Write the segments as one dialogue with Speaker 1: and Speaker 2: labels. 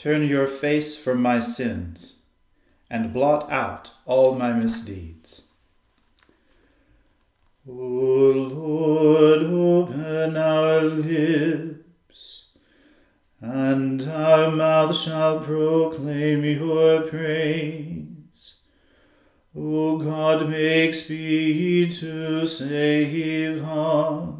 Speaker 1: Turn your face from my sins and blot out all my misdeeds. O Lord, open our lips, and our mouth shall proclaim your praise. O God, make speed to save us.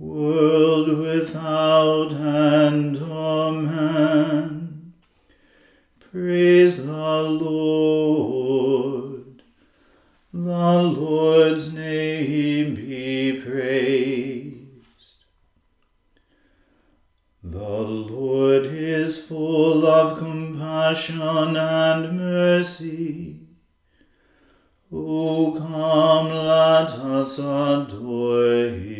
Speaker 1: world without end. Amen. Praise the Lord. The Lord's name be praised. The Lord is full of compassion and mercy. O come, let us adore him.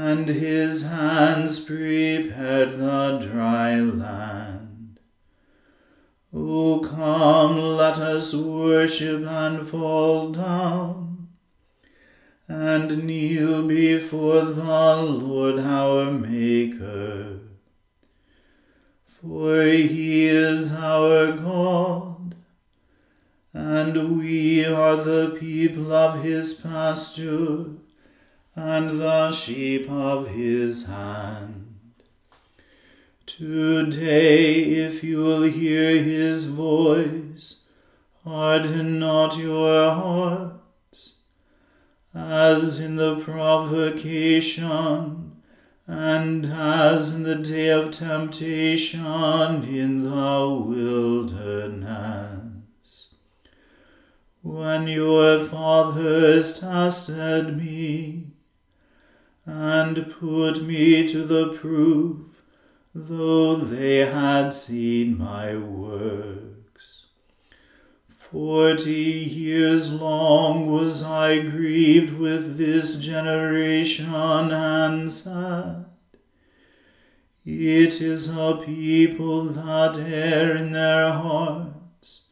Speaker 1: and his hands prepared the dry land. O come, let us worship and fall down and kneel before the Lord our Maker. For he is our God, and we are the people of his pasture, and the sheep of his hand. Today, if you will hear his voice, harden not your hearts, as in the provocation, and as in the day of temptation in the wilderness. When your fathers tested me, and put me to the proof, though they had seen my works. Forty years long was I grieved with this generation and said, It is a people that err in their hearts,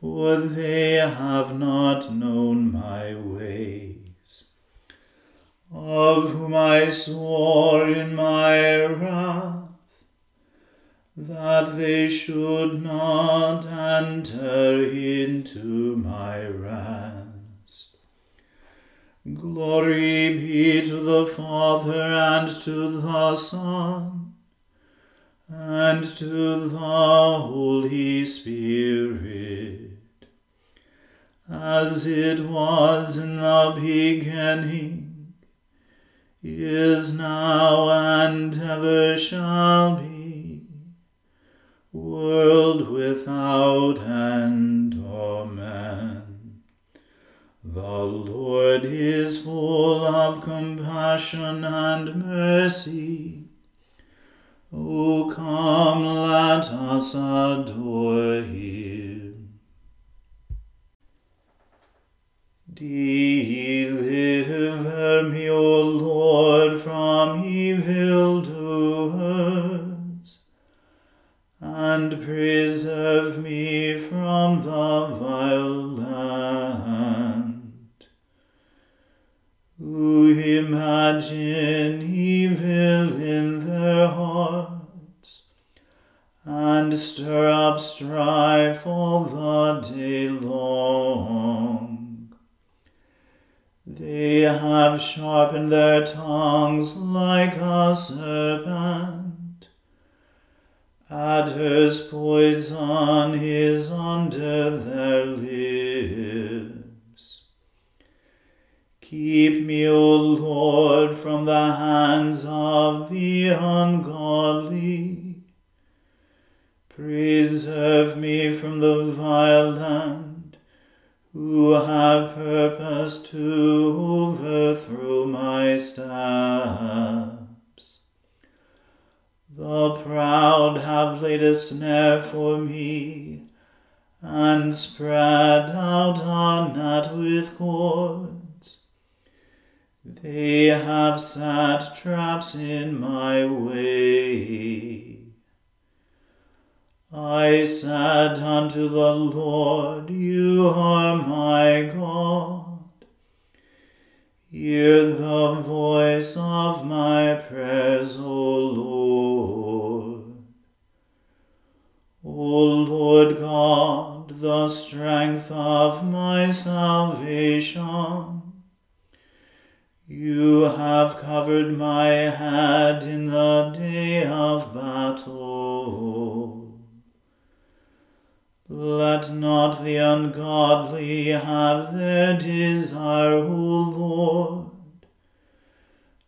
Speaker 1: for they have not known my ways. Of whom I swore in my wrath, that they should not enter into my rest. Glory be to the Father and to the Son and to the Holy Spirit, as it was in the beginning, is now, and ever shall be world without end. Amen. The Lord is full of compassion and mercy. O come, let us adore him. Deliver me, O Lord, from evil doers and preserve me from the vile land. Who imagine evil in their hearts, and stir up strife all the day long. They have sharpened their tongues like a serpent Adder's poison is under their lips. Keep me, O Lord, from the hands of the ungodly. Preserve me from the violent, who have purposed to overthrow my steps. The proud have laid a snare for me, and spread out a net with cords. They have set traps in my way. I said unto the Lord, You are my God. Hear the voice of my prayers, O Lord. O Lord God, the strength of my salvation. You have covered my head in the day of battle. Let not the ungodly have their desire, O Lord.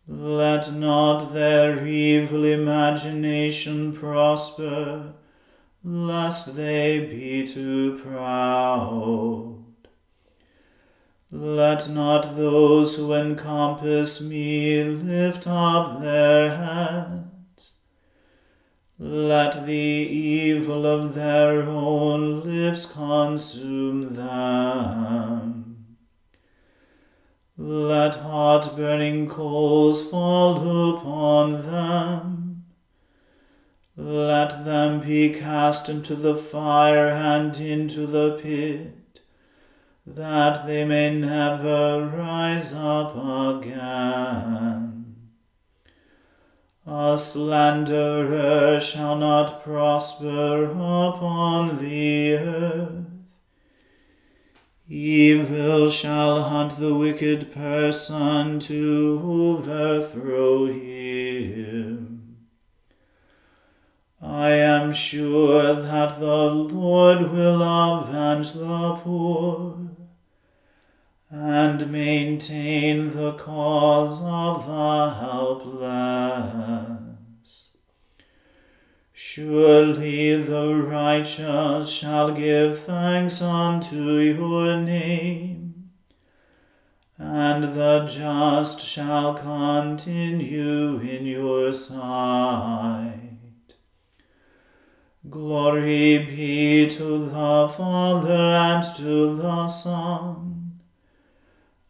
Speaker 1: Let not their evil imagination prosper, lest they be too proud. Let not those who encompass me lift up their heads. Let the evil of their own lips consume them. Let hot burning coals fall upon them. Let them be cast into the fire and into the pit, that they may never rise up again. A slanderer shall not prosper upon the earth. Evil shall hunt the wicked person to overthrow him. I am sure that the Lord will avenge the poor and maintain the cause of the helpless. Surely the righteous shall give thanks unto your name, and the just shall continue in your sight. Glory be to the Father and to the Son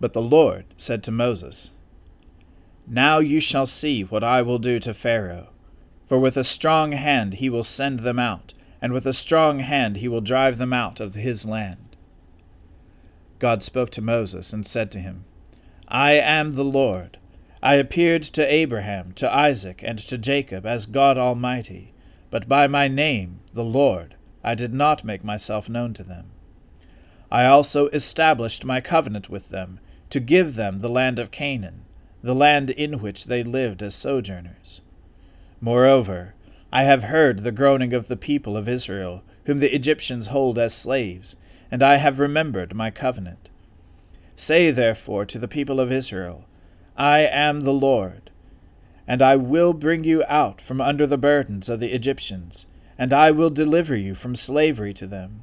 Speaker 2: But the Lord said to Moses, Now you shall see what I will do to Pharaoh. For with a strong hand he will send them out, and with a strong hand he will drive them out of his land. God spoke to Moses and said to him, I am the Lord. I appeared to Abraham, to Isaac, and to Jacob as God Almighty, but by my name, the Lord, I did not make myself known to them. I also established my covenant with them to give them the land of Canaan, the land in which they lived as sojourners. Moreover, I have heard the groaning of the people of Israel, whom the Egyptians hold as slaves, and I have remembered my covenant. Say therefore to the people of Israel, I am the Lord, and I will bring you out from under the burdens of the Egyptians, and I will deliver you from slavery to them,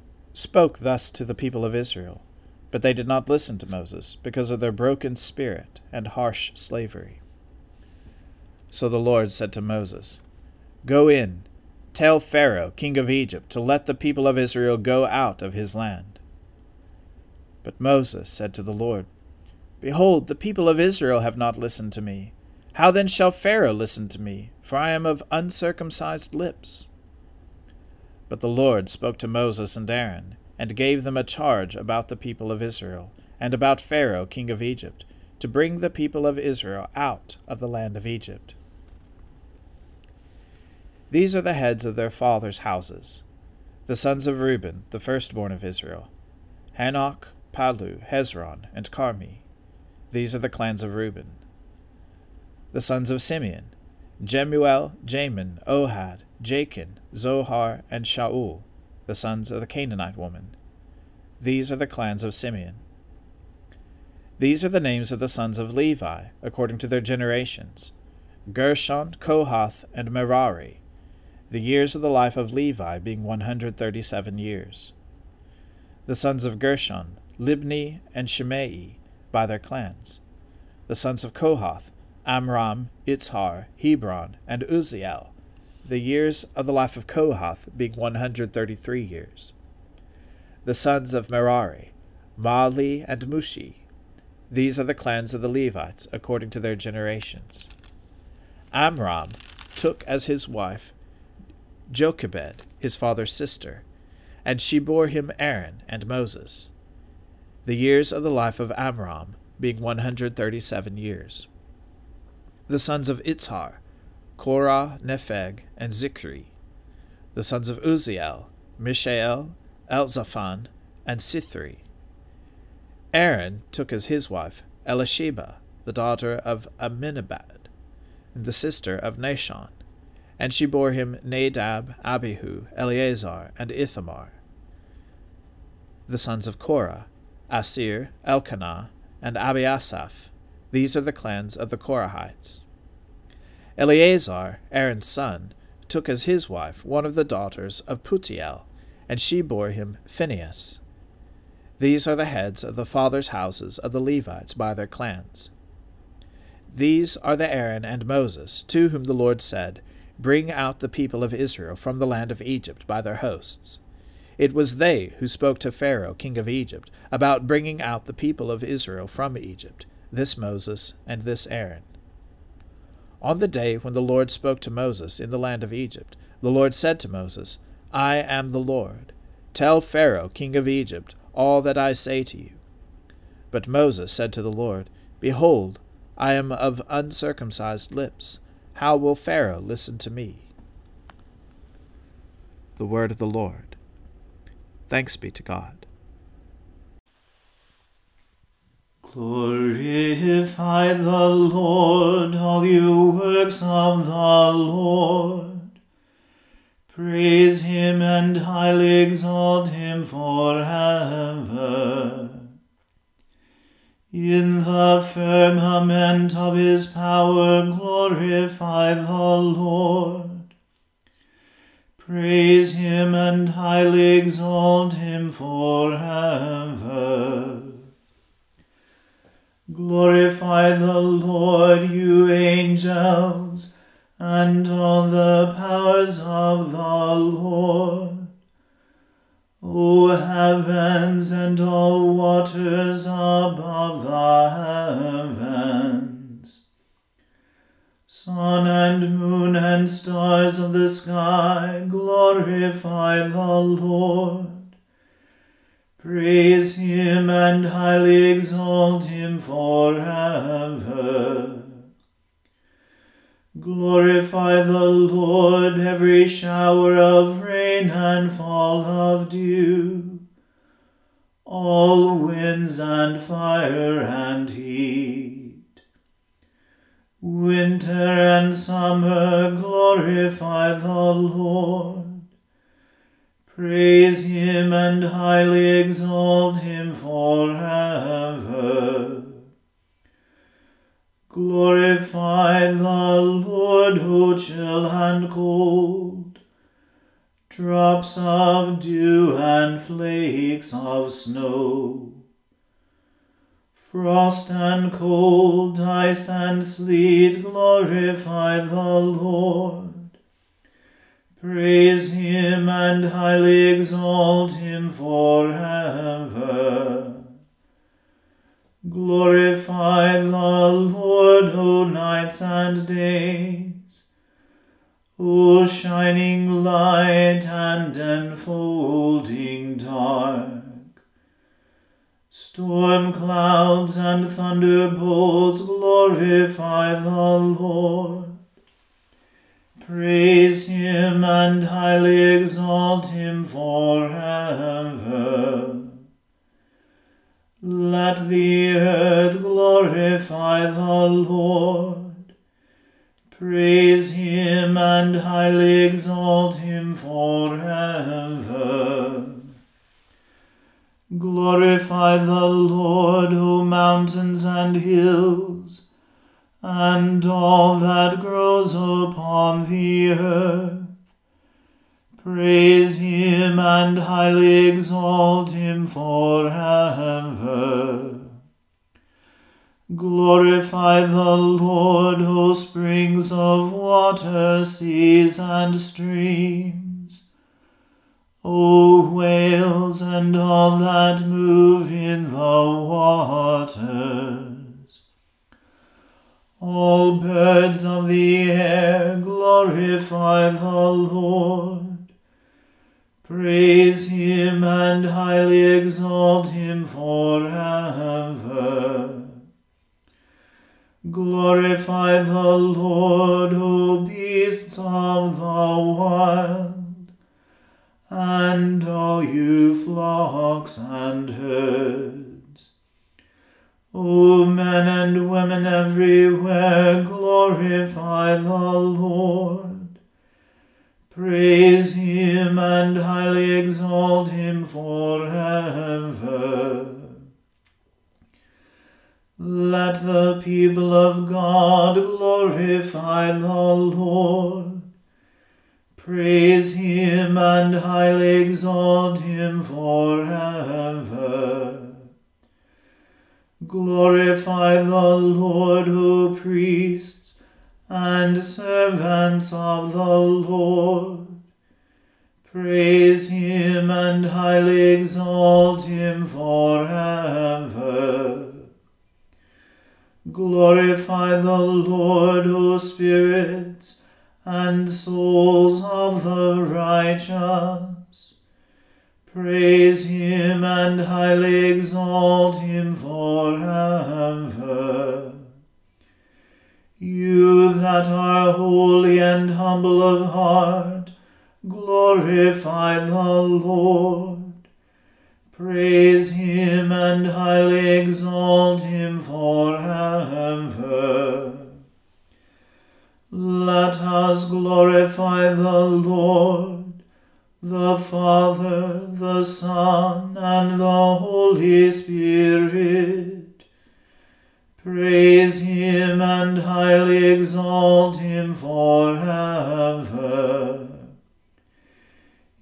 Speaker 2: spoke thus to the people of Israel, but they did not listen to Moses because of their broken spirit and harsh slavery. So the Lord said to Moses, Go in, tell Pharaoh, king of Egypt, to let the people of Israel go out of his land. But Moses said to the Lord, Behold, the people of Israel have not listened to me. How then shall Pharaoh listen to me? For I am of uncircumcised lips. But the Lord spoke to Moses and Aaron, and gave them a charge about the people of Israel, and about Pharaoh king of Egypt, to bring the people of Israel out of the land of Egypt. These are the heads of their fathers' houses. The sons of Reuben, the firstborn of Israel Hanoch, Pallu, Hezron, and Carmi. These are the clans of Reuben. The sons of Simeon Jemuel, Jamin, Ohad, Jachin, Zohar, and Shaul, the sons of the Canaanite woman. These are the clans of Simeon. These are the names of the sons of Levi, according to their generations Gershon, Kohath, and Merari, the years of the life of Levi being one hundred thirty seven years. The sons of Gershon, Libni, and Shimei, by their clans. The sons of Kohath, Amram, Izhar, Hebron, and Uzziel, the years of the life of Kohath being 133 years. The sons of Merari, Mahli and Mushi. These are the clans of the Levites according to their generations. Amram took as his wife Jochebed, his father's sister, and she bore him Aaron and Moses. The years of the life of Amram being 137 years. The sons of Izhar, Korah, Nepheg, and Zichri. The sons of Uzziel, Mishael, Elzaphan, and Sithri. Aaron took as his wife Elisheba, the daughter of Amminadab, the sister of Nahshon, and she bore him Nadab, Abihu, Eleazar, and Ithamar. The sons of Korah, Assir, Elkanah, and Abiasaph. These are the clans of the Korahites. Eleazar, Aaron's son, took as his wife one of the daughters of Putiel, and she bore him Phinehas. These are the heads of the fathers' houses of the Levites by their clans. These are the Aaron and Moses, to whom the Lord said, Bring out the people of Israel from the land of Egypt by their hosts. It was they who spoke to Pharaoh, king of Egypt, about bringing out the people of Israel from Egypt, this Moses and this Aaron. On the day when the Lord spoke to Moses in the land of Egypt, the Lord said to Moses, I am the Lord. Tell Pharaoh, king of Egypt, all that I say to you. But Moses said to the Lord, Behold, I am of uncircumcised lips. How will Pharaoh listen to me? The word of the Lord. Thanks be to God.
Speaker 1: Glorify the Lord, all you works of the Lord. Praise him and highly exalt him forever. In the firmament of his power glorify the Lord. Praise him and highly exalt him forever. Glorify the Lord, you angels, and all the powers of the Lord. O heavens and all waters above the heavens, sun and moon and stars of the sky, glorify the Lord. Praise him and highly exalt him forever. Glorify the Lord, every shower of rain and fall of dew, all winds and fire and heat. Winter and summer glorify the Lord. Praise him and highly exalt him forever. Glorify the Lord, O chill and cold, drops of dew and flakes of snow. Frost and cold, ice and sleet, glorify the Lord. Praise him and highly exalt him forever. Glorify the Lord, O nights and days, O shining light and enfolding dark. Storm clouds and thunderbolts glorify the Lord. Praise him and highly exalt him forever. Let the earth glorify the Lord. Praise him and highly exalt him forever. Glorify the Lord, O mountains and hills, and all that grows upon the earth. Praise him and highly exalt him forever. Glorify the Lord, O springs of water, seas and streams. O whales and all that move in the waters. All birds of the air glorify the Lord. Praise him and highly exalt him forever. Glorify the Lord, O beasts of the wild, and all you flocks and herds. O men and women everywhere, glorify the Lord. Praise him and highly exalt him forever. Let the people of God glorify the Lord. Praise him and highly exalt him forever. Glorify the Lord, O priests and servants of the Lord. Praise him and highly exalt him forever. Glorify the Lord, O spirits and souls of the righteous. Praise him and highly exalt him forever. You that are holy and humble of heart, glorify the Lord. Praise him and highly exalt him forever. Let us glorify the Lord, the Father, the Son, and the Holy Spirit Praise him and highly exalt him forever.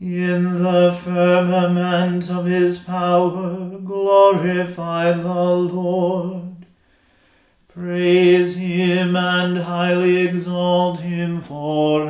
Speaker 1: In the firmament of his power, glorify the Lord. Praise him and highly exalt him forever.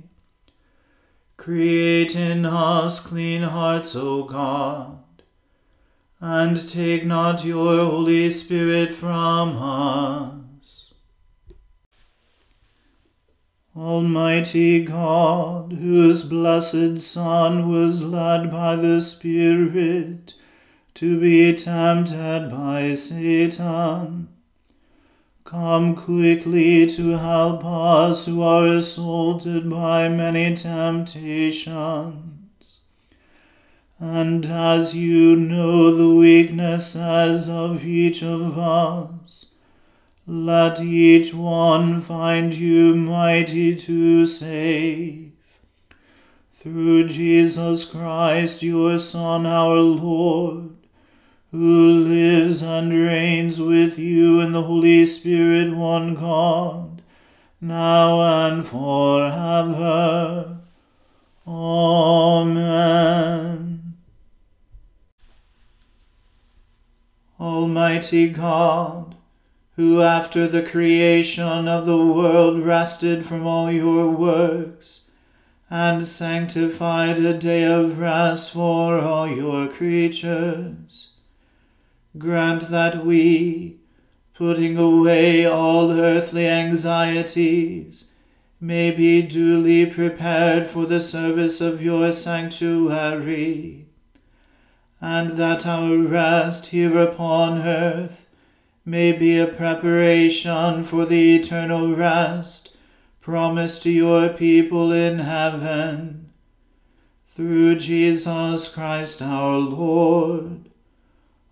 Speaker 1: Create in us clean hearts, O God, and take not your Holy Spirit from us. Almighty God, whose blessed Son was led by the Spirit to be tempted by Satan, Come quickly to help us who are assaulted by many temptations. And as you know the weaknesses of each of us, let each one find you mighty to save. Through Jesus Christ, your Son, our Lord who lives and reigns with you in the Holy Spirit, one God, now and forever. Amen. Almighty God, who after the creation of the world rested from all your works, and sanctified a day of rest for all your creatures, grant that we, putting away all earthly anxieties, may be duly prepared for the service of your sanctuary, and that our rest here upon earth may be a preparation for the eternal rest promised to your people in heaven. Through Jesus Christ our Lord.